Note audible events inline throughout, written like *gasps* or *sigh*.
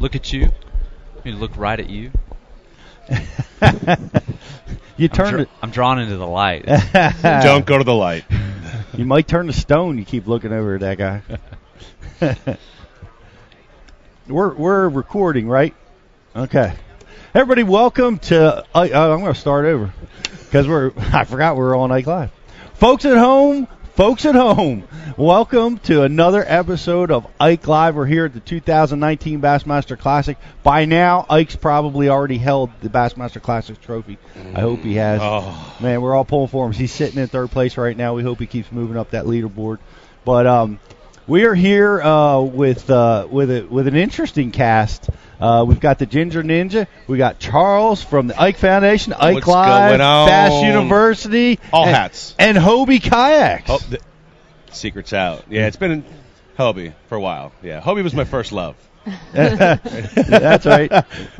Look at you. You look right at you. *laughs* You I'm, turn dra- it. I'm drawn into the light. *laughs* Don't go to the light. *laughs* You might turn to stone. You keep looking over at that guy. we're we're recording, right? Okay. Everybody, welcome to. Uh, uh, I'm going to start over because we're. I forgot we were on Ike Live. Folks at home, folks at home, welcome to another episode of Ike Live. We're here at the 2019 Bassmaster Classic. By now, Ike's probably already held the Bassmaster Classic trophy. I hope he has. Oh, Man, we're all pulling for him. He's sitting in third place right now. We hope he keeps moving up that leaderboard. But um, we are here uh, with uh, with a, with an interesting cast. Uh, we've got the Ginger Ninja. We got Charles from the Ike Foundation, Ike What's Live, going on? Bass University, All and, hats. and Hobie Kayaks. oh the, secret's out. Yeah, it's been Hobie for a while. Yeah, Hobie was my first love. *laughs* *laughs* That's right.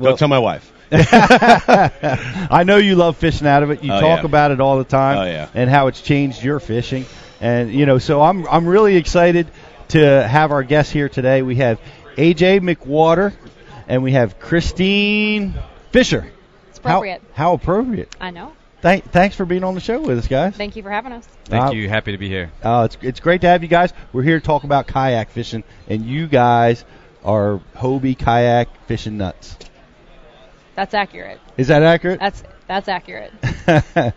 Don't tell my wife. *laughs* I know you love fishing out of it. You Oh, talk yeah. about it all the time, Oh, yeah. and how it's changed your fishing. And you know, so I'm I'm really excited to have our guests here today. We have AJ McWhorter, and we have Christine Fisher. It's appropriate. How, how appropriate. I know. Thank, thanks for being on the show with us, guys. Thank you for having us. Thank Uh, you. Happy to be here. Uh, it's it's great to have you guys. We're here to talk about kayak fishing, and you guys are Hobie kayak fishing nuts. That's accurate. Is that accurate? That's that's accurate. *laughs*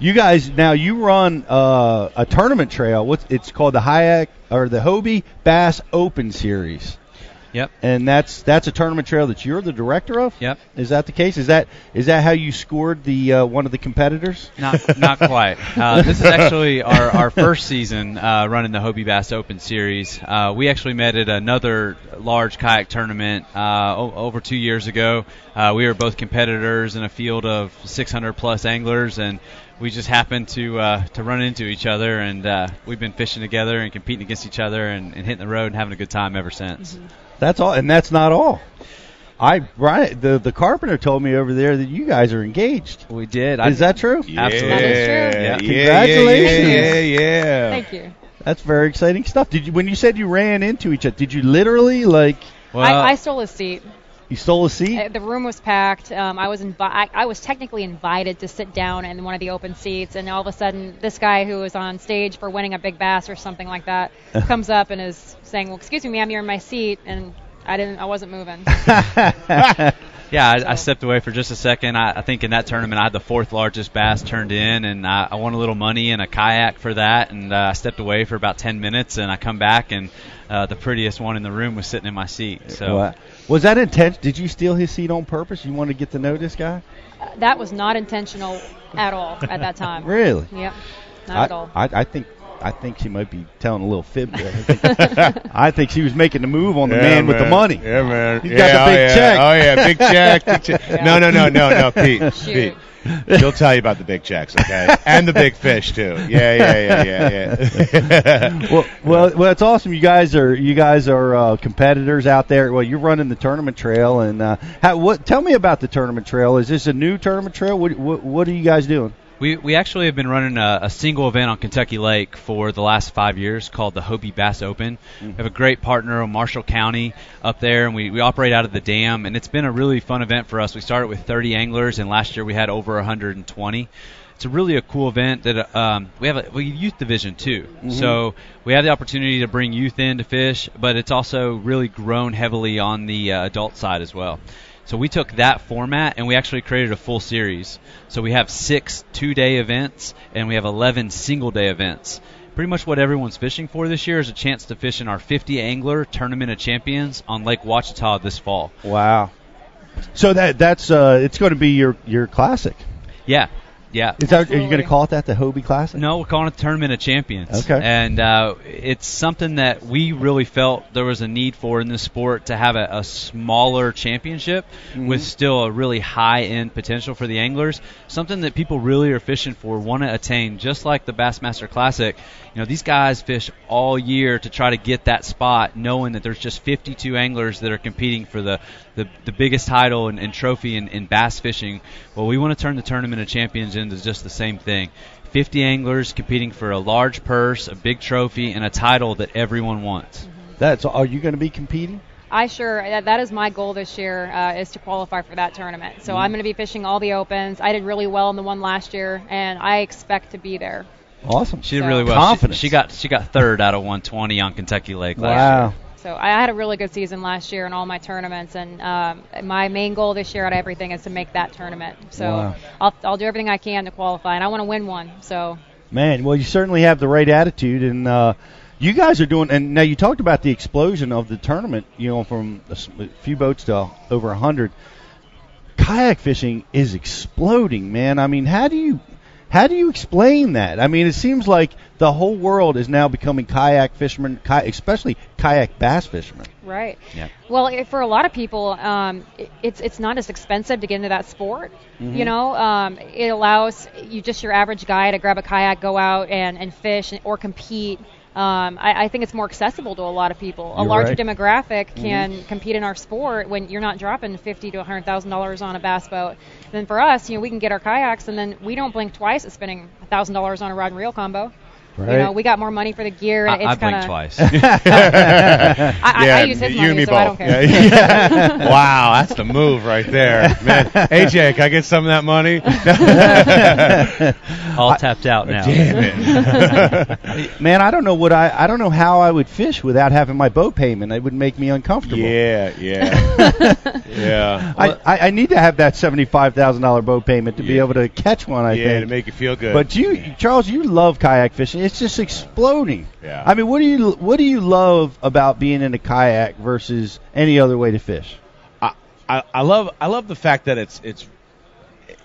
You guys now you run uh, a tournament trail. What's it's called the Hayek or the Hobie Bass Open Series, Yep. and that's that's a tournament trail that you're the director of. Yep. Is that the case? Is that is that how you scored the uh, one of the competitors? Not not quite. *laughs* Uh, this is actually our, our first season uh, running the Hobie Bass Open Series. Uh, we actually met at another large kayak tournament uh, o- over two years ago. Uh, we were both competitors in a field of 600 plus anglers, and we just happened to uh, to run into each other, and uh, we've been fishing together and competing against each other, and, and hitting the road and having a good time ever since. That's all, and that's not all. I Brian the the carpenter told me over there that you guys are engaged. We did. Is that true? Absolutely. That is true. Yeah, Yeah. yeah, Congratulations. Yeah, yeah, yeah. Thank you. That's very exciting stuff. Did you when you said you ran into each other? Did you literally like Well, I, I stole his seat. You stole a seat? Uh, The room was packed. Um, I was invi- I, I was technically invited to sit down in one of the open seats, and all of a sudden, this guy who was on stage for winning a big bass or something like that *laughs* comes up and is saying, "Well, excuse me, ma'am, you're in my seat," and I didn't. I wasn't moving. *laughs* *laughs* Yeah, I, I stepped away for just a second. I, I think in that tournament I had the fourth largest bass turned in, and I, I won a little money and a kayak for that. And uh, I stepped away for about 10 minutes, and I come back, and uh, the prettiest one in the room was sitting in my seat. So What? Was that intense? Did you steal his seat on purpose? You wanted to get to know this guy? Uh, that was not intentional at all at that time. *laughs* Really? Yep. Not I, at all. I, I think I think she might be telling a little fib there. I *laughs* think, I think she was making the move on the Yeah, man, with the money. Yeah, man. He's yeah, got the oh, big yeah. check. Oh yeah, big check. Big check. Yeah. *laughs* No, no, no, no, no, *laughs* Pete. Shoot. Pete. She'll tell you about the big checks, okay? and the big fish too. Yeah, yeah, yeah, yeah, yeah. Well, well, well, it's awesome. You guys are you guys are uh, competitors out there. Well, you're running the tournament trail, and uh, how, what? Tell me about the tournament trail. Is this a new tournament trail? What what, what are you guys doing? We we actually have been running a, a single event on Kentucky Lake for the last five years called the Hobie Bass Open. We have a great partner, Marshall County, up there, and we, we operate out of the dam. And it's been a really fun event for us. We started with 30 anglers, and last year we had over 120. It's a really a cool event that um, we have a we have youth division too. So we have the opportunity to bring youth in to fish, but it's also really grown heavily on the uh, adult side as well. So we took that format and we actually created a full series. So we have six two-day events and we have 11 single-day events. Pretty much what everyone's fishing for this year is a chance to fish in our 50 angler tournament of champions on Lake Ouachita this fall. Wow. So that that's uh, it's going to be your your classic. Yeah. Yeah. Is that, are you going to call it that, the Hobie Classic? No, we're calling it Tournament of Champions. Okay. And uh, it's something that we really felt there was a need for in this sport to have a, a smaller championship with still a really high end potential for the anglers. Something that people really are fishing for, want to attain, just like the Bassmaster Classic. You know, these guys fish all year to try to get that spot, knowing that there's just 52 anglers that are competing for the, the, the biggest title and, and trophy in, in bass fishing. Well, we want to turn the Tournament of Champions into just the same thing. 50 anglers competing for a large purse, a big trophy, and a title that everyone wants. That's. Are you going to be competing? I sure that, that is my goal this year uh, is to qualify for that tournament. So I'm going to be fishing all the opens. I did really well in the one last year, and I expect to be there. Awesome. She did So- really well. She- Confidence. She, got she got third out of 120 on Kentucky Lake last year. Wow. So I had a really good season last year in all my tournaments, and um, my main goal this year out of everything is to make that tournament. So Wow. I'll, I'll do everything I can to qualify, and I want to win one. So Man, well, you certainly have the right attitude, and uh, you guys are doing. And now you talked about the explosion of the tournament. You know, from a s- a few boats to over a hundred. Kayak fishing is exploding, man. I mean, how do you how do you explain that? I mean, it seems like the whole world is now becoming kayak fishermen, ki- especially kayak bass fishermen. right. Yeah. Well, for a lot of people, um, it, it's it's not as expensive to get into that sport. You know, um, it allows you just your average guy to grab a kayak, go out and, and fish or compete. Um, I, I think it's more accessible to a lot of people. A You're larger right. demographic can compete in our sport when you're not dropping fifty to hundred thousand dollars on a bass boat. Then for us, you know, we can get our kayaks, and then we don't blink twice at spending thousand dollars on a rod and reel combo. Right. You know, we got more money for the gear. I, and I it's blink kinda, twice. *laughs* *laughs* I, I, I use his you and money, me so both. I don't care. *laughs* Yeah, yeah. wow, that's the move right there, man. AJ, can I get some of that money? All tapped out now. Damn it. Man, I don't know what I I don't know how I would fish without having my boat payment. It would make me uncomfortable. yeah, yeah, yeah. I, I, I need to have that seventy-five thousand dollar boat payment to be able to catch one. I yeah, think. to make you feel good. but you, Charles, you love kayak fishing. It's just exploding. Yeah. I mean, what do you what do you love about being in a kayak versus any other way to fish? I, I, I love I love the fact that it's it's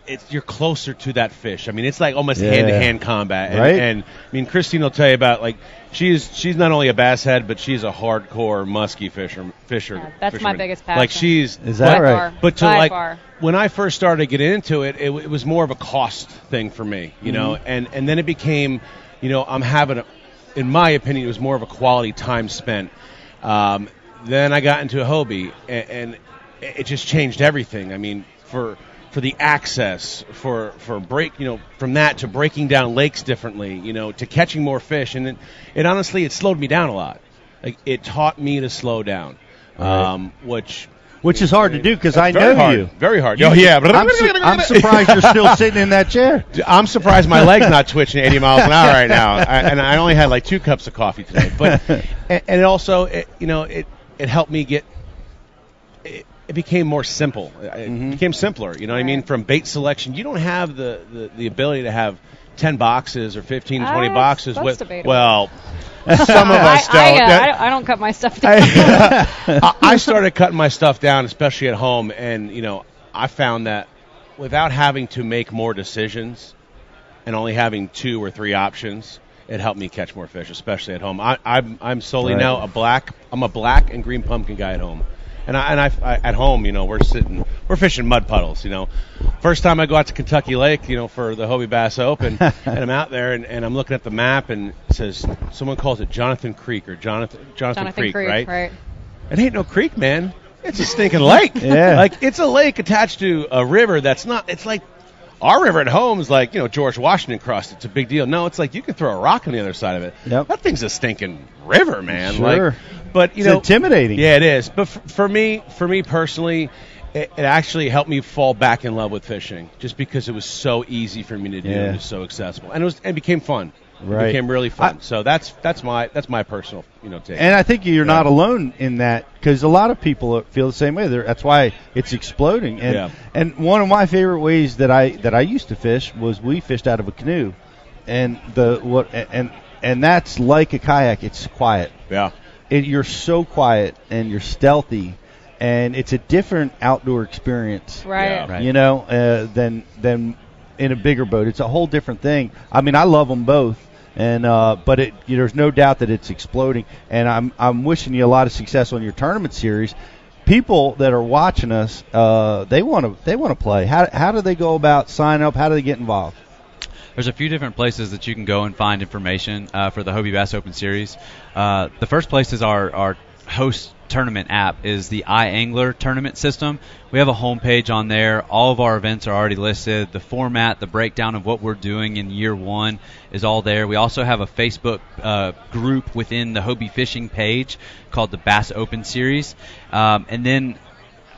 it's you're closer to that fish. I mean, it's like almost hand to hand combat. And, Right. and I mean, Christine will tell you about like she's she's not only a bass head, but she's a hardcore musky fisher fisher. Yeah, that's my biggest passion. Like she's Is that By right? far. but to By like far. when I first started to get into it, it, it was more of a cost thing for me, you know, Mm-hmm. and and then it became, you know, I'm having a, in my opinion, it was more of a quality time spent. Um, then I got into a Hobie, and, and it just changed everything. I mean, for for the access, for for break, you know, from that to breaking down lakes differently, you know, to catching more fish, and it, it honestly it slowed me down a lot. Like it taught me to slow down, um, which Which is hard to do because I know hard, you. Very hard. You- oh yeah, I'm, su- *laughs* I'm surprised you're still *laughs* sitting in that chair. I'm surprised my leg's not twitching 80 miles an hour right now, *laughs* I, and I only had like two cups of coffee today. But and, and it also, it, you know, it it helped me get. It, it became more simple. It Mm-hmm. became simpler. You know what I mean? From bait selection, you don't have the, the, the ability to have 10 boxes or 15 to 20 Ah, boxes. that's with, debatable. well, *laughs* some of us I, I, don't. uh, That- I, don't, cut my stuff down. *laughs* I, I started cutting my stuff down, especially at home, and you know, I found that without having to make more decisions and only having two or three options, it helped me catch more fish, especially at home. I, I'm I'm solely Right. now a black. I'm a black and green pumpkin guy at home. And I, and I, I at home, you know, we're sitting, we're fishing mud puddles. You know, first time I go out to Kentucky Lake, you know, for the Hobie Bass Open, *laughs* and I'm out there and, and I'm looking at the map and it says someone calls it Jonathan Creek or Jonathan Jonathan, Jonathan Creek, Creek, right? right? It ain't no creek, man. It's a stinking lake. *laughs* Yeah. Like it's a lake attached to a river that's not. It's like our river at home is like you know George Washington crossed. it. It's a big deal. No, it's like you can throw a rock on the other side of it. Yep. That thing's a stinking river, man. Sure. Like, but you It's know, intimidating. Yeah, it is. But f- for me, for me personally. It, it actually helped me fall back in love with fishing, just because it was so easy for me to do. Yeah. It was so accessible, and it was. It became fun. Right. It became really fun. I- so that's that's my that's my personal you know take. And I think you're not alone in that because a lot of people feel the same way. They're, that's why it's exploding. And Yeah. and one of my favorite ways that I that I used to fish was we fished out of a canoe, and the what and and that's like a kayak. It's quiet. yeah. It, you're so quiet and you're stealthy, and it's a different outdoor experience. Right. Yeah. Right. You know, uh, than than in a bigger boat. It's a whole different thing. I mean, I love them both, and uh, but it, you know, there's no doubt that it's exploding. And I'm I'm wishing you a lot of success on your tournament series. People that are watching us, uh, they want to they want to play. How how do they go about signing up? How do they get involved? There's a few different places that you can go and find information uh, for the Hobie Bass Open Series. Uh, the first place is our, our host tournament app is the iAngler tournament system. We have a homepage on there. All of our events are already listed. The format, the breakdown of what we're doing in year one is all there. We also have a Facebook uh, group within the Hobie Fishing page called the Bass Open Series. Um, and then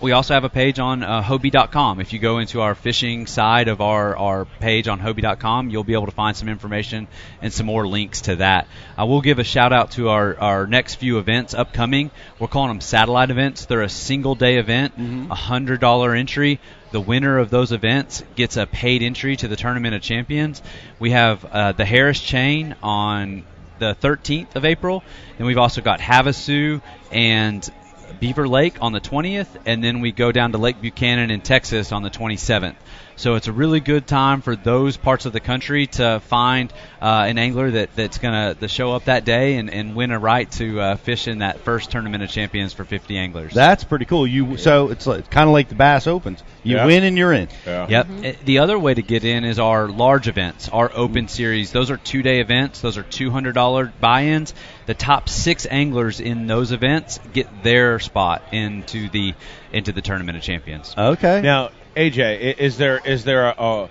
we also have a page on uh, Hobie.com. If you go into our fishing side of our, our page on Hobie.com, you'll be able to find some information and some more links to that. I will give a shout out to our, our next few events upcoming. We're calling them satellite events. They're a single day event, a mm-hmm. hundred dollar entry. The winner of those events gets a paid entry to the Tournament of Champions. We have uh, the Harris Chain on the 13th of April, and we've also got Havasu and Beaver Lake on the 20th, and then we go down to Lake Buchanan in Texas on the 27th. So it's a really good time for those parts of the country to find uh, an angler that, that's going to show up that day and, and win a right to uh, fish in that first tournament of champions for 50 anglers. That's pretty cool. You so it's, like, kind of like the Bass Opens. You yeah. win and you're in. Yeah. Yep. Mm-hmm. The other way to get in is our large events, our Open Series. Those are two day events. Those are $200 buy-ins. The top six anglers in those events get their spot into the into the tournament of champions. Okay. Now AJ, is there is there a,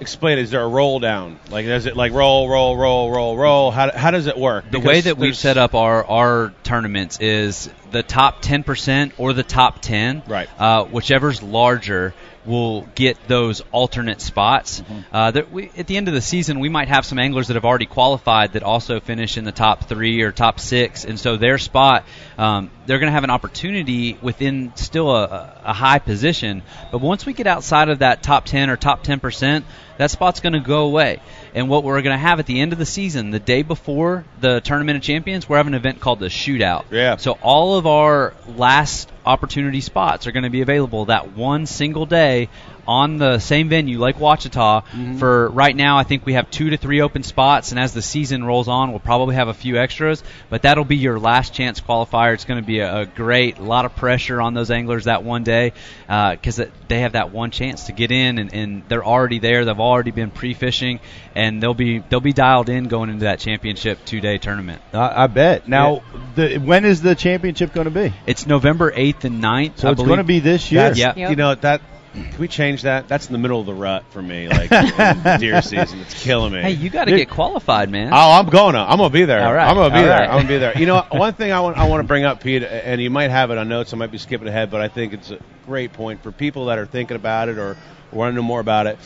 explain? Is there a roll down? Like does it like roll, roll, roll, roll, roll? How, how does it work? Because the way that we've set up our our tournaments is the top ten percent or the top ten, right? Uh, whichever's larger will get those alternate spots. Mm-hmm. Uh, that we, at the end of the season, we might have some anglers that have already qualified that also finish in the top three or top six, and so their spot, um, they're going to have an opportunity within still a, a high position. But once we get outside of that top 10 or top 10 percent, that spot's going to go away. And what we're going to have at the end of the season, the day before the Tournament of Champions, we're having an event called the Shootout. Yeah. So all of our last opportunity spots are going to be available that one single day on the same venue, Lake Ouachita. Mm-hmm. For right now, I think we have two to three open spots, and as the season rolls on, we'll probably have a few extras. But that'll be your last chance qualifier. It's going to be a, a great, a lot of pressure on those anglers that one day because uh, they have that one chance to get in, and, and they're already there. They've already been pre-fishing, and they'll be they'll be dialed in going into that championship two-day tournament. I, I bet. Now, yeah. the, when is the championship going to be? It's November 8th and 9th. So I it's going to be this year. Yeah. Yep. You know that can we change that? That's in the middle of the rut for me, like *laughs* deer season. It's killing me. Hey, you got to get qualified, man. Oh, I'm going to. I'm gonna be there. All right. I'm gonna be All there. Right. I'm gonna be there. You know, *laughs* one thing I want I want to bring up, Pete, and you might have it on notes. I might be skipping ahead, but I think it's a great point for people that are thinking about it or want to know more about it.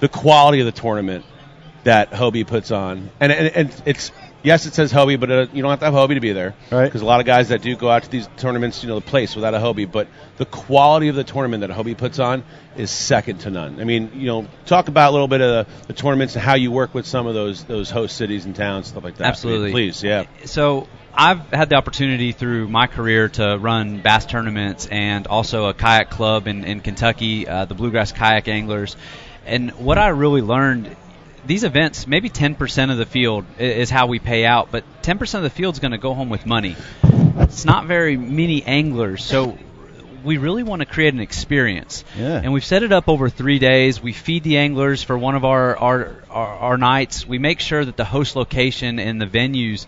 The quality of the tournament that Hobie puts on, and and, and it's yes, it says Hobie, but uh, you don't have to have a Hobie to be there. Right. Because a lot of guys that do go out to these tournaments, you know, the place without a Hobie. But the quality of the tournament that a Hobie puts on is second to none. I mean, you know, talk about a little bit of the, the tournaments and how you work with some of those those host cities and towns, stuff like that. Absolutely. I mean, please, yeah. So I've had the opportunity through my career to run bass tournaments and also a kayak club in, in Kentucky, uh, the Bluegrass Kayak Anglers. And what I really learned these events, maybe 10% of the field is how we pay out, but 10% of the field is going to go home with money. It's not very many anglers, so we really want to create an experience. Yeah. And we've set it up over three days. We feed the anglers for one of our, our, our, our nights. We make sure that the host location and the venues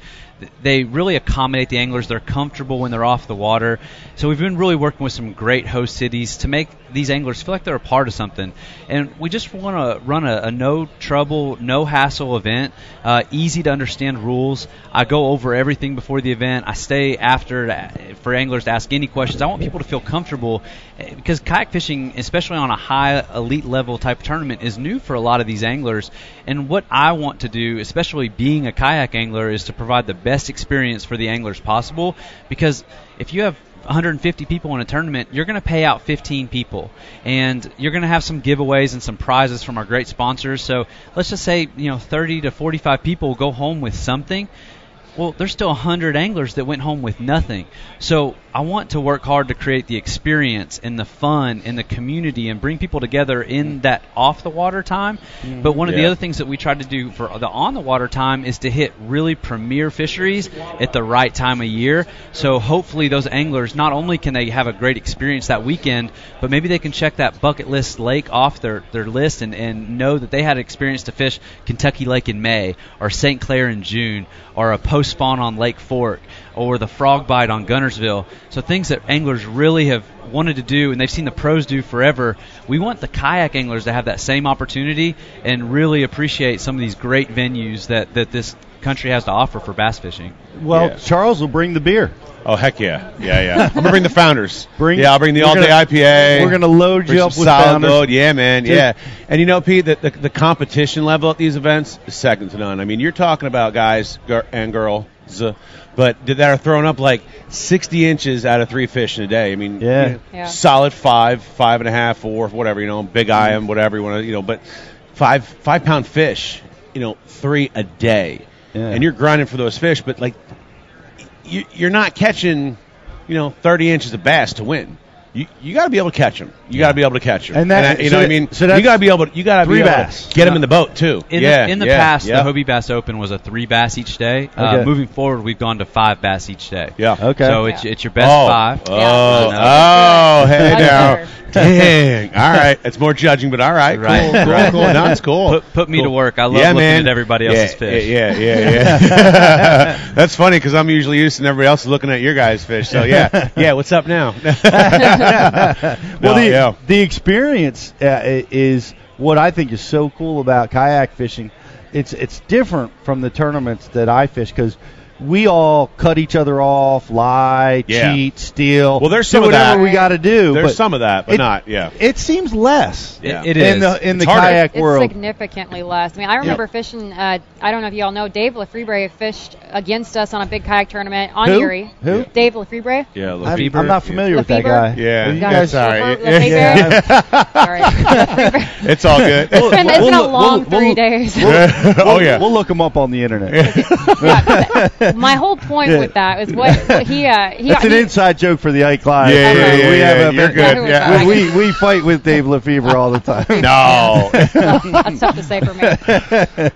they really accommodate the anglers. They're comfortable when they're off the water. So we've been really working with some great host cities to make these anglers feel like they're a part of something. And we just want to run a, a, no trouble, no hassle event, uh, easy to understand rules. I go over everything before the event. I stay after to, for anglers to ask any questions. I want people to feel comfortable eh, because kayak fishing, especially on a high elite level type tournament, is new for a lot of these anglers. And what I want to do, especially being a kayak angler, is to provide the best experience for the anglers possible because if you have 150 people in a tournament, you're going to pay out 15 people, and you're going to have some giveaways and some prizes from our great sponsors. So let's just say you know 30 to 45 people go home with something. Well, there's still 100 anglers that went home with nothing. So I want to work hard to create the experience and the fun and the community and bring people together in mm. that off the water time. Mm-hmm. But one of the other things that we tried to do for the on the water time is to hit really premier fisheries at the right time of year. So hopefully those anglers not only can they have a great experience that weekend, but maybe they can check that bucket list lake off their, their list and, and know that they had experience to fish Kentucky Lake in May or St. Clair in June or a post spawn on Lake Fork or the frog bite on Guntersville. So things that anglers really have wanted to do and they've seen the pros do forever. We want the kayak anglers to have that same opportunity and really appreciate some of these great venues that, that this country has to offer for bass fishing. Well, Yeah. Charles will bring the beer. Oh heck yeah, yeah yeah. I'm gonna bring the founders. *laughs* Bring- yeah, I'll bring the all day gonna- IPA. we're gonna load Bring you up with solid founders. load. Yeah, man. Dude. Yeah. And you know, Pete, the, the the competition level at these events is second to none. I mean, you're talking about guys gir- and girls, uh, but that are throwing up like 60 inches out of three fish in a day. I mean, Yeah. you know, Yeah. solid five, five and a half, four, whatever. You know, big eye 'em, whatever you want to, you know, but five five pound fish, you know, three a day, Yeah. and you're grinding for those fish, but like you, you're not catching, you know, 30 inches of bass to win. You, you got to be able to catch them. You got to be able to catch them. And that- I- you so know, what I mean, so that's you got to be able. To, you got to be three able bass. to get them in the boat too. In yeah, the, in the yeah, past, yeah. the Hobie Bass Open was a three bass each day. Okay. Uh, moving forward, we've gone to five bass each day. Yeah. Okay. So it's, Yeah. it's your best oh, five. Oh, Yeah. oh, hey now. Better. Dang. All right. It's more judging, but all right. Right, Cool. right. Cool. Cool. No, it's cool. Put- put me to work. I love yeah, looking man. at everybody yeah, else's fish. Yeah, yeah, yeah. *laughs* That's funny because I'm usually used to everybody else looking at your guys' fish. So yeah, yeah. What's up now? *laughs* *laughs* well, No, the yeah. the experience uh, is what I think is so cool about kayak fishing. It's it's different from the tournaments that I fish because we all cut each other off, lie, Yeah. cheat, steal. Well, there's some of whatever that. we got to do. There's but some of that, but it- not. Yeah. It seems less It- Yeah. it in is. the in It's the harder. kayak It's world. significantly less. I mean, I remember fishing. Uh, I don't know if you all know Dave Lefebvre fished against us on a big kayak tournament on Who? Erie. Who? Dave Lefebvre. Yeah. I'm, Lefebvre. I'm not familiar with that Lefebvre? guy. Yeah. Well, you guys, it. sorry. Lefebvre? *laughs* Yeah. Sorry. *laughs* It's all good. It's been, it's been a we'll- long we'll- three days. *laughs* oh yeah. We'll look him up on the internet. Yeah, 'cause my whole point with that is what, what *laughs* he uh, he, That's an he inside joke for the Ike Live. Yeah, yeah, we yeah, have yeah, a- you're good. we- Yeah. We, we we fight with Dave Lefebvre all the time. *laughs* No. *laughs* That's tough to say for me.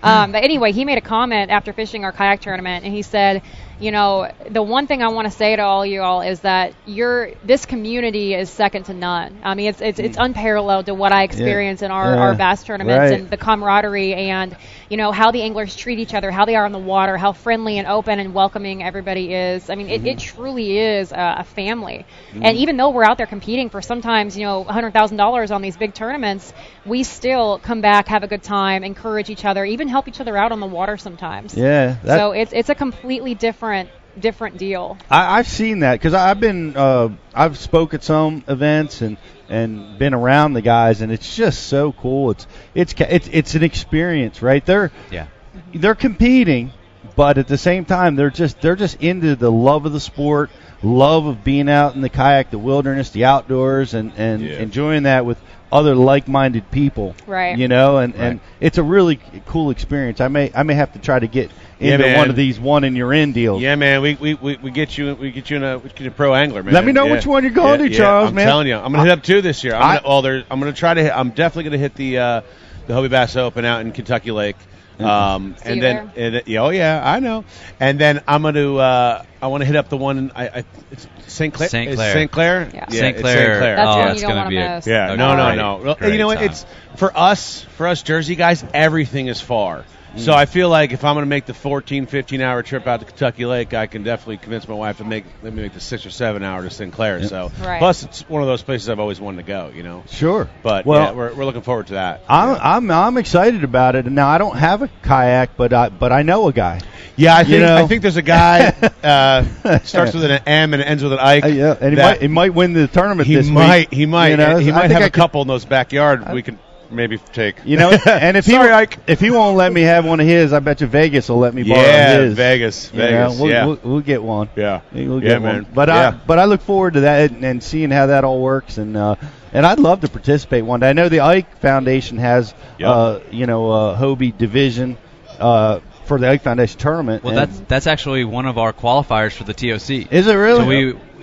Um, but anyway, he made a comment after fishing our kayak tournament, and he said, "You know, the one thing I want to say to all you all is that your this community is second to none. I mean, it's it's, it's unparalleled to what I experience in our, Mm. Yeah. our bass tournaments Right. and the camaraderie and you know how the anglers treat each other, how they are on the water, how friendly and open and welcoming everybody is. I mean, it, it Mm-hmm. truly is a, a family. And even though we're out there competing for sometimes you know hundred thousand dollars on these big tournaments, we still come back, have a good time, encourage each other, even help each other out on the water sometimes. Yeah, that, so it's it's a completely different different deal. I, I've seen that because I've been uh, I've spoke at some events and and been around the guys, and it's just so cool. It's it's ca- it's it's an experience, right? They're Yeah. they're competing, but at the same time, they're just they're just into the love of the sport, love of being out in the kayak, the wilderness, the outdoors, and and Yeah. enjoying that with other like-minded people. Right. You know, and and it's a really cool experience. I may I may have to try to get Yeah, into man. one of these one and you're in deals. Yeah, man, we, we, we, we get you we get you in a we get you a pro angler, man. Let me know Yeah. which one you're going Yeah, to, yeah, Charles, I'm man. telling you, I'm gonna hit up two this year. I'm I- gonna, well, there, I'm gonna try to. Hit, I'm definitely gonna hit the uh, the Hobie Bass Open out in Kentucky Lake. Um, See and then, and, yeah, oh yeah, I know. And then I'm gonna, uh, I want to hit up the one I, I it's St. Clair. St. Clair. St. Clair. Yeah. St. it's Clair. St. Clair. That's oh, one that's you don't gonna wanna be a. Yeah, a no, no, no. Well, great you know what? It's for us, for us Jersey guys, everything is far. So I feel like if I'm going to make the 14, 15 hour trip out to Kentucky Lake, I can definitely convince my wife to make let me make the six or seven hour to St. Clair. So Right. plus it's one of those places I've always wanted to go. You know, Sure. but well, yeah, we're, we're looking forward to that. I'm I'm I'm excited about it. Now I don't have a kayak, but I but I know a guy. yeah, I think know. I think there's a guy *laughs* uh, starts with an M and ends with an Ike. Uh, yeah, and he might he might win the tournament he this week. might he might You know, he might think have I a could- couple in those backyard we can maybe take. You know, *laughs* and if he Sorry, Ike. if he won't let me have one of his, I bet you Vegas will let me borrow yeah, his. Vegas, You know, Vegas, we'll, yeah. we'll, we'll get one. Yeah. We'll Yeah, get man. one. But Yeah. I but I look forward to that and, and seeing how that all works and uh, and I'd love to participate one day. I know the Ike Foundation has Yep. uh, you know a Hobie division uh, for the Ike Foundation tournament. Well, that's that's actually one of our qualifiers for the TOC. is it really? So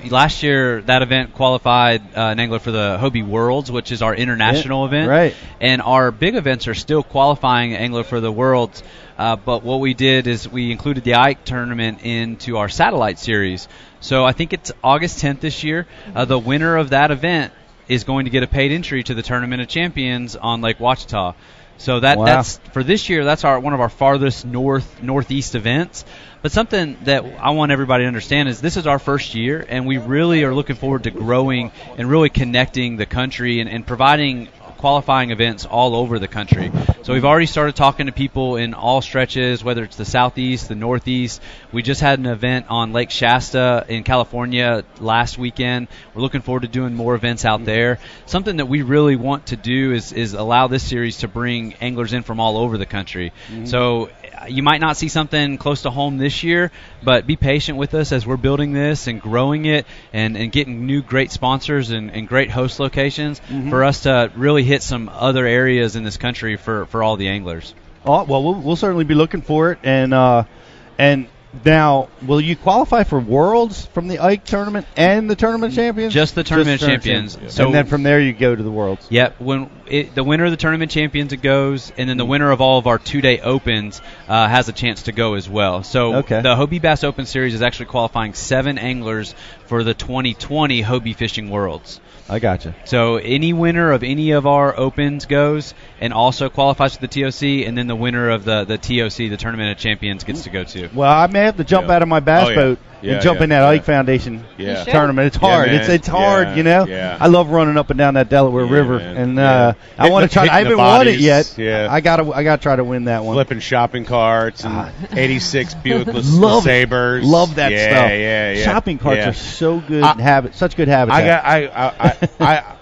we last year that event qualified uh, an angler for the Hobie Worlds, which is our international Yeah, event. right. And our big events are still qualifying an angler for the Worlds. Uh, but what we did is we included the Ike tournament into our satellite series. So I think it's August 10th this year. Uh, the winner of that event is going to get a paid entry to the Tournament of Champions on Lake Ouachita. So that Wow. that's for this year. That's our one of our farthest north northeast events. But something that I want everybody to understand is this is our first year, and we really are looking forward to growing and really connecting the country and, and providing qualifying events all over the country. So we've already started talking to people in all stretches, whether it's the southeast, the northeast. We just had an event on Lake Shasta in California last weekend. We're looking forward to doing more events out there. Something that we really want to do is is allow this series to bring anglers in from all over the country. So uh, you might not see something close to home this year, but be patient with us as we're building this and growing it and, and getting new great sponsors and, and great host locations for us to really hit some other areas in this country for, for all the anglers. Oh, well, well, we'll certainly be looking for it. And uh, and now, will you qualify for Worlds from the Ike tournament and the tournament champions? Just the tournament tournament champions. So- and then from there you go to the Worlds. Yep. When it, the winner of the tournament champions it goes, and then the winner of all of our two-day opens uh, has a chance to go as well. So Okay. the Hobie Bass Open Series is actually qualifying seven anglers for the 2020 Hobie Fishing Worlds. I gotcha. So any winner of any of our opens goes and also qualifies for the TOC, and then the winner of the, the TOC, the Tournament of Champions, gets to go too. Well, I may have to jump Yeah. out of my bass Oh, yeah. boat Yeah, and jump yeah, in that yeah. Ike Foundation Yeah. tournament. It's hard. man. it's it's hard, Yeah, you know. yeah. I love running up and down that Delaware Yeah, River, man. and Yeah. uh, I want to try. I haven't won it yet. Yeah. I gotta I gotta try to win that one. Flipping shopping carts and Ah. *laughs* 86 Buick *laughs* Love it. Sabers. Love that yeah, stuff. Yeah, yeah. Shopping carts yeah. are so good I- habit, such good habits. I got I I, I, I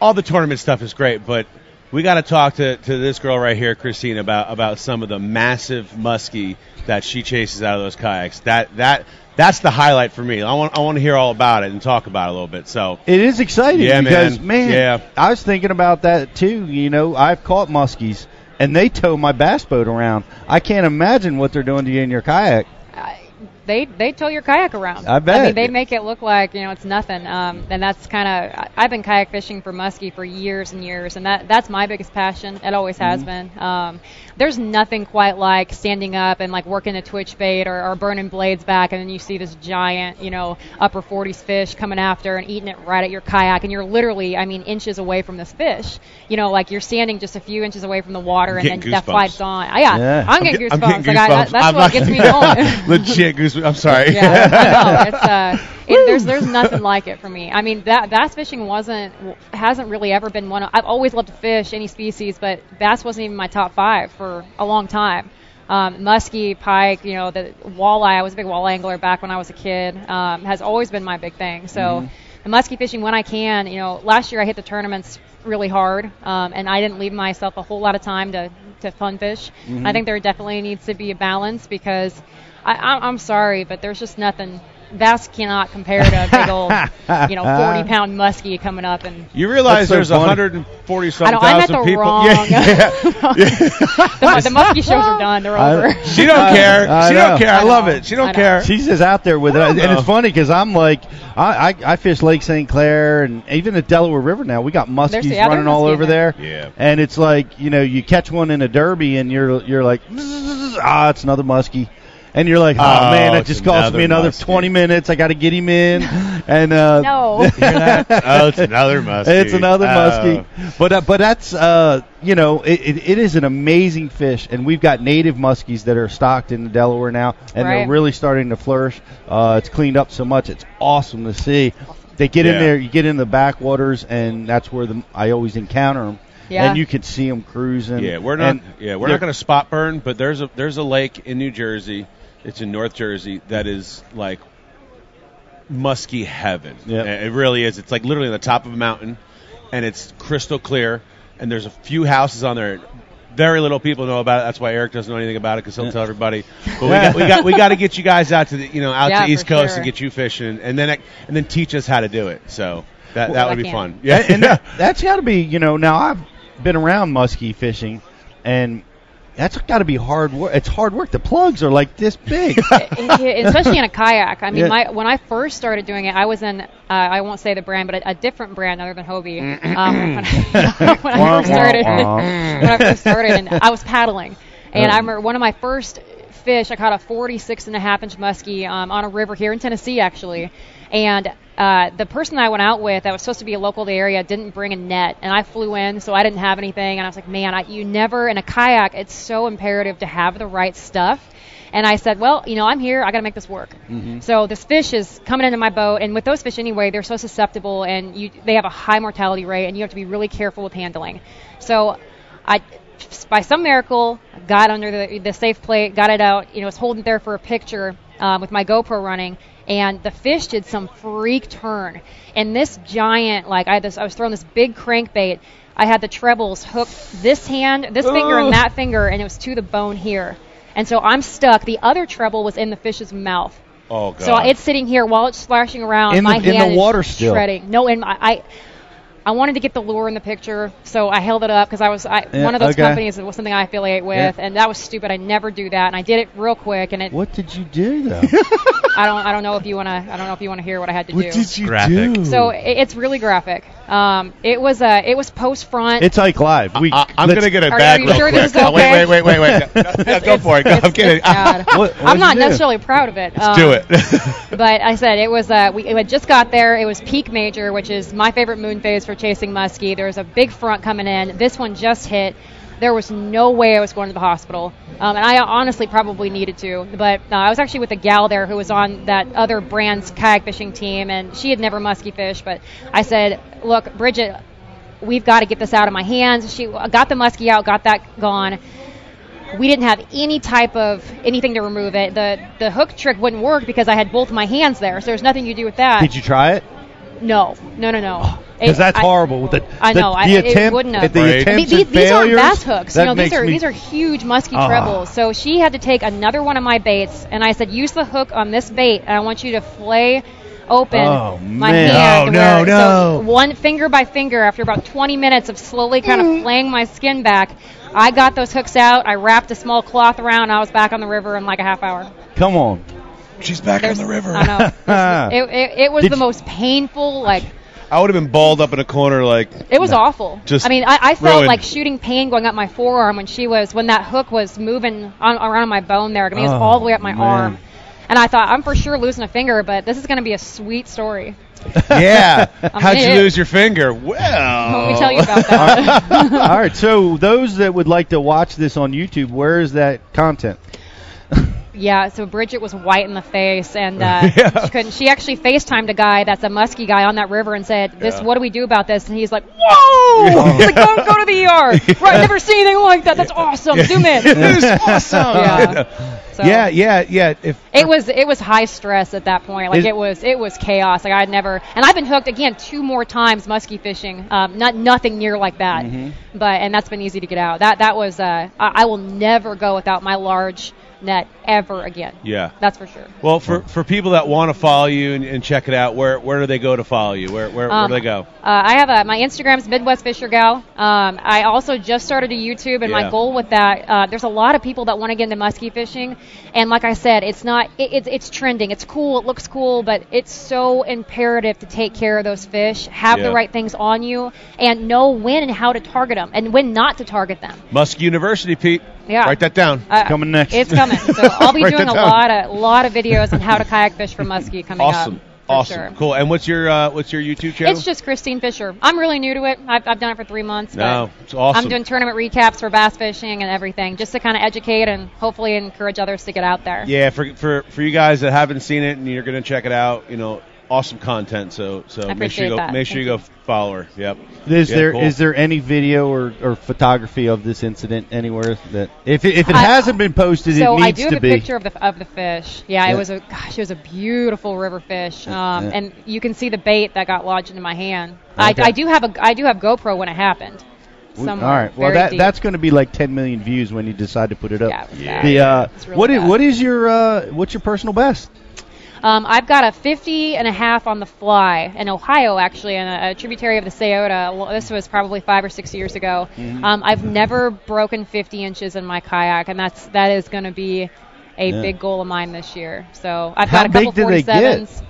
all the tournament stuff is great, but we got to talk to to this girl right here, Christine, about about some of the massive muskie that she chases out of those kayaks. That that that's the highlight for me. I want I want to hear all about it and talk about it a little bit. So It is exciting Yeah, because man. Yeah. I was thinking about that too. You know, I've caught muskies and they tow my bass boat around. I can't imagine what they're doing to you in your kayak. I- they they tow your kayak around. I bet. I mean, they make it look like you know it's nothing. Um, and that's kind of I've been kayak fishing for muskie for years and years, and that that's my biggest passion. It always has been. Um, there's nothing quite like standing up and like working a twitch bait or, or burning blades back, and then you see this giant, you know, upper 40s fish coming after and eating it right at your kayak, and you're literally, I mean, inches away from this fish. You know, like you're standing just a few inches away from the water, and then getting that goosebumps. fight's on. Yeah, Yeah. I'm getting goosebumps. I'm goosebumps. getting Like, I, that, goosebumps. that's I'm what gets me going. *laughs* legit I'm sorry. Yeah. It's uh, *laughs* it, there's there's nothing like it for me. I mean, that bass fishing wasn't hasn't really ever been one. Of, I've always loved to fish any species, but bass wasn't even my top five for a long time. Um, muskie, pike, you know, the walleye. I was a big walleye angler back when I was a kid. Um, has always been my big thing. So, the muskie fishing when I can. You know, last year I hit the tournaments really hard, um, and I didn't leave myself a whole lot of time to to fun fish. I think there definitely needs to be a balance because I, I, I'm sorry, but there's just nothing. Bass cannot compare to a big old, *laughs* you know, 40 pound muskie coming up and You realize That's so there's funny. 140 I something know I'm at the people. wrong. *laughs* Yeah, yeah. *laughs* the, the muskie shows are done. They're I- over. She don't I- care. I she know. don't care. I, I love it. She I don't care. She's just out there with it, and it's funny because I'm like, I, I I fish Lake St. Clair and even the Delaware River now. We got muskies There's- yeah, running there's all over there. there. Yeah. and it's like you know you catch one in a derby and you're you're like ah it's another muskie. And you're like, oh, Oh, man, it it's just cost me another another muskie. 20 minutes. I got to get him in, *gasps* and uh, No. *laughs* oh, it's another muskie. It's another Oh. muskie, but uh, but that's uh, you know it, it, it is an amazing fish, and we've got native muskies that are stocked in the Delaware now, and they're really starting to flourish. Uh, it's cleaned up so much; it's awesome to see. They get in there, you get in the backwaters, and that's where the I always encounter them, Yeah. and you can see them cruising. Yeah, we're not. Yeah, we're they're- not going to spot burn, but there's a there's a lake in New Jersey. It's in North Jersey that is like musky heaven. Yeah. It really is. It's like literally on the top of a mountain, and it's crystal clear. And there's a few houses on there. Very little people know about it. That's why Eric doesn't know anything about it because he'll tell everybody. *laughs* But we got we got we got to get you guys out to the you know out Yeah, to East Coast sure. and get you fishing, and then and then teach us how to do it. So that that would I be can. fun. Yeah, and *laughs* that, that's got to be you know now I've been around muskie fishing, and That's got to be hard work. It's hard work. The plugs are like this big. *laughs* especially in a kayak. I mean, Yeah. my when I first started doing it, I was in uh, I won't say the brand, but a, a different brand other than Hobie. Um, when, I, *laughs* when I *laughs* first started, when I first started, and I was paddling, and I remember one of my first fish. I caught a 46 and a half inch muskie um, on a river here in Tennessee, actually, and. Uh, the person I went out with that was supposed to be a local to the area didn't bring a net, and I flew in, so I didn't have anything. And I was like, man, I, you never in a kayak. It's so imperative to have the right stuff. And I said, well, you know, I'm here. I got to make this work. So this fish is coming into my boat, and with those fish anyway, they're so susceptible, and you they have a high mortality rate, and you have to be really careful with handling. So I, by some miracle, got under the the safe plate, got it out. You know, was holding there for a picture um, with my GoPro running, and the fish did some freak turn. And this giant, like I had this, I was throwing this big crankbait. I had the trebles hooked this hand, this finger, and that finger, and it was to the bone here. And so I'm stuck. The other treble was in the fish's mouth. Oh god. So it's sitting here while it's splashing around. In the- my in the hand is water still? shredding. No, in my, I. I wanted to get the lure in the picture, so I held it up because I was I, Yeah, one of those okay. companies that was something I affiliate with, Yeah. and that was stupid. I never do that, and I did it real quick, and it. what did you do though? *laughs* I don't. I don't know if you wanna. I don't know if you wanna hear what I had to do. What did you Graphic. do? so it, it's really graphic. Um, it was uh, it was post front. it's Ike Live. We, I, I'm gonna get a Are- bag are you real sure quick. this is okay? wait, wait, wait, wait, wait. *laughs* No, no, go for it. Go. I'm kidding. *laughs* What- I'm not necessarily proud of it. Um, Do it. *laughs* but I said it was. Uh, we it had just got there. It was peak major, which is my favorite moon phase for chasing muskie. There was a big front coming in. This one just hit. There was no way I was going to the hospital, um, and I honestly probably needed to. But uh, I was actually with a gal there who was on that other brand's kayak fishing team, and she had never muskie fished. But I said, "Look, Bridget, we've got to get this out of my hands." She got the muskie out, got that gone we didn't have any type of anything to remove it. The the hook trick wouldn't work because I had both my hands there, so there's nothing you do with that. Did you try it? No, no, no, no. Because that's I- horrible. With the, I the, know, I- The it wouldn't have. the Right. I attempts mean, these, and these aren't bass hooks. You know, these are these are huge musky Ah. trebles. So she had to take another one of my baits, and I said, use the hook on this bait, and I want you to flay open Oh, my man. hand. No, where- no, so no. one finger by finger, after about 20 minutes of slowly kind Mm. of flaying my skin back, I got those hooks out. I wrapped a small cloth around. I was back on the river in like a half hour. Come on. She's back There's- on the river. I know. *laughs* It, it, it was Did the most painful, like I would have been balled up in a corner like. it was awful. Just I mean, I, I felt ruined. like shooting pain going up my forearm when she was when that hook was moving on, around my bone there. I mean, it was Oh, all the way up my oh, man. arm. And I thought, I'm for sure losing a finger, but this is going to be a sweet story. *laughs* Yeah. How'd you lose your finger? Well. Let me tell you about that. *laughs* All right. So those that would like to watch this on YouTube, where is that content? Yeah, so Bridget was white in the face, and uh, *laughs* she couldn't. She actually FaceTimed a guy that's a muskie guy on that river and said, "This, Yeah. what do we do about this?" And he's like, *laughs* "Whoa!" He's like, "Go, go to the ER." *laughs* Right, never seen anything like that. That's awesome. Zoom in. It was awesome. Yeah. So- Yeah, yeah, yeah. If It was it was high stress at that point. Like it was it was chaos. Like I'd never and I've been hooked again two more times muskie fishing. Um, not nothing near like that. Mm-hmm. But and that's been easy to get out. That that was uh, I, I will never go without my large net ever again. Yeah. That's for sure. Well, for for people that want to follow you and, and check it out, where where do they go to follow you? Where where, where Um, do they go? Uh, I have a my Instagram's Midwest Fisher Gal. Um, I also just started a YouTube, and Yeah. my goal with that, uh, there's a lot of people that want to get into muskie fishing, and like I said, it's not it, it's it's trending. It's cool. It looks cool, but it's so imperative to take care of those fish, have Yeah. the right things on you, and know when and how to target them, and when not to target them. Musk University, Pete. Yeah. Write that down. Uh, Coming next. It's coming. So *laughs* I'll be doing a lot of lot of videos on how to kayak fish for muskie coming awesome. up. for Awesome. sure. Cool. And what's your uh, what's your YouTube channel? It's just Christine Fisher. I'm really new to it. I've, I've done it for three months. no, it's awesome. I'm doing tournament recaps for bass fishing and everything, just to kind of educate and hopefully encourage others to get out there. Yeah, for for for you guys that haven't seen it and you're gonna check it out, you know, awesome content. So so I make sure you go appreciate that. make sure Thank you go follow her. Yep. Is Yeah, there is cool. there any video or, or photography of this incident anywhere that if it, if it I- hasn't been posted, So it needs I needs do have to a be. picture of the of the fish. Yeah, Yeah. it was a gosh, it was a beautiful river fish. Um, Yeah. and you can see the bait that got lodged into my hand. I, Okay. I do have a I do have GoPro when it happened. Somewhere. All right. Well, that deep. that's going to be like 10 million views when you decide to put it up. Yeah, it was. The uh, It's really what is bad. what is your uh, what's your personal best? Um, I've got a 50 and a half on the fly in Ohio, actually, in a, a tributary of the Scioto. Well, this was probably five or six years ago. Mm-hmm. Um, I've never broken 50 inches in my kayak, and that's that is going to be a Yeah. big goal of mine this year. So I've How got a couple big do they get? 47s.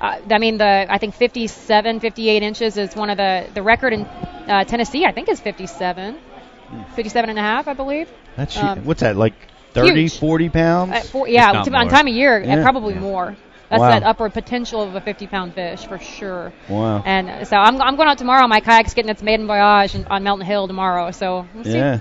Uh, I mean, the I think 57, 58 inches is one of the the record in uh, Tennessee. I think is 57, 57 and a half, I believe. That's Um, what's that like 30, huge. 40 pounds? Uh, for, yeah, not to- on time of year, uh, Yeah. probably more. That's Wow. that upward potential of a 50 pound fish for sure. wow. And so I'm, I'm going out tomorrow. My kayak's getting its maiden voyage in- on Mountain Hill tomorrow. So we'll see. Yeah.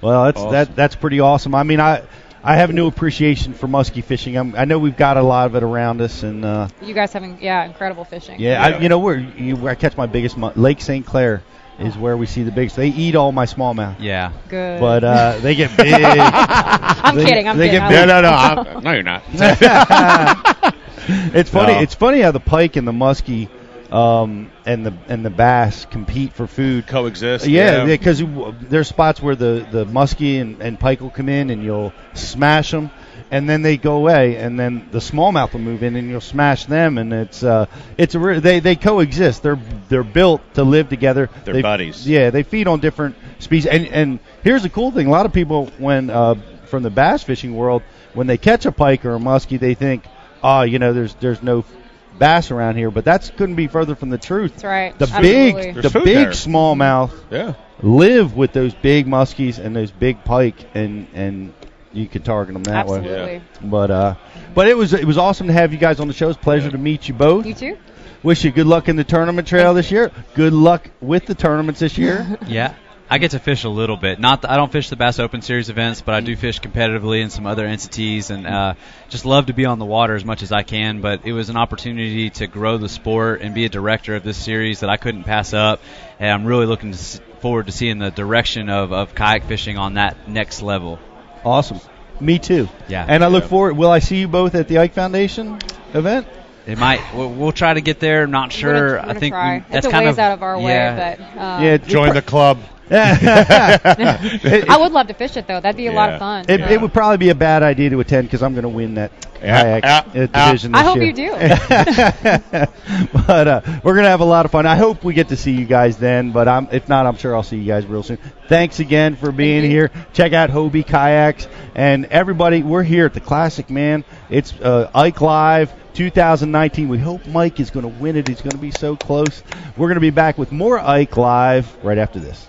Well, that's Awesome. that that's pretty awesome. I mean, I I have a new appreciation for muskie fishing. I'm, I know we've got a lot of it around us, and uh, You guys having yeah incredible fishing. yeah, I, you know where you, where I catch my biggest mu- Lake St. Clair is where we see the biggest. They eat all my smallmouth, Yeah. Good. but uh, they get *laughs* big. I'm they- kidding. I'm they kidding. get big. love- no, no, I'm, *laughs* no, you're not. *laughs* *laughs* it's funny. No. It's funny how the pike and the muskie um, and the and the bass compete for food. Coexist. Yeah, because there's spots where the the muskie and, and pike will come in, and you'll smash them, and then they go away, and then the smallmouth will move in, and you'll smash them, and it's uh it's a re- they they coexist. They're they're built to live together. They're They- buddies. Yeah, they feed on different species, and and here's the cool thing: a lot of people when uh, from the bass fishing world, when they catch a pike or a muskie, they think, oh, you know, there's there's no bass around here, but that's couldn't be further from the truth. That's right. The Absolutely. big, There's the food big there. smallmouth Yeah. live with those big muskies and those big pike, and and you could target them that way. Absolutely. But uh, but it was it was awesome to have you guys on the show. It's a pleasure to meet you both. You too. Wish you good luck in the tournament trail this year. Good luck with the tournaments this year. *laughs* Yeah. I get to fish a little bit. Not the, I don't fish the Bass Open Series events, but I do fish competitively in some other entities, and uh, just love to be on the water as much as I can. But it was an opportunity to grow the sport and be a director of this series that I couldn't pass up, and I'm really looking to s- forward to seeing the direction of, of kayak fishing on that next level. awesome. Me too. Yeah. And I look forward. Will I see you both at the Ike Foundation event? It might. We'll, we'll try to get there. I'm not We're sure. gonna, we're I gonna think try. we, that's it's a kind ways of out of our yeah. way, but um, yeah. Join the club. *laughs* It, I would love to fish it though. That'd be a lot of fun. it, Uh, it would probably be a bad idea to attend because I'm going to win that Yeah, kayak yeah, uh, division I this hope year. you do. *laughs* but uh, we're gonna have a lot of fun. I hope we get to see you guys then. But I'm, if not, I'm sure I'll see you guys real soon. Thanks again for being here. Check out Hobie Kayaks and everybody. We're here at the Classic, man. It's uh, Ike Live 2019. We hope Mike is going to win it. He's going to be so close. We're going to be back with more Ike Live right after this.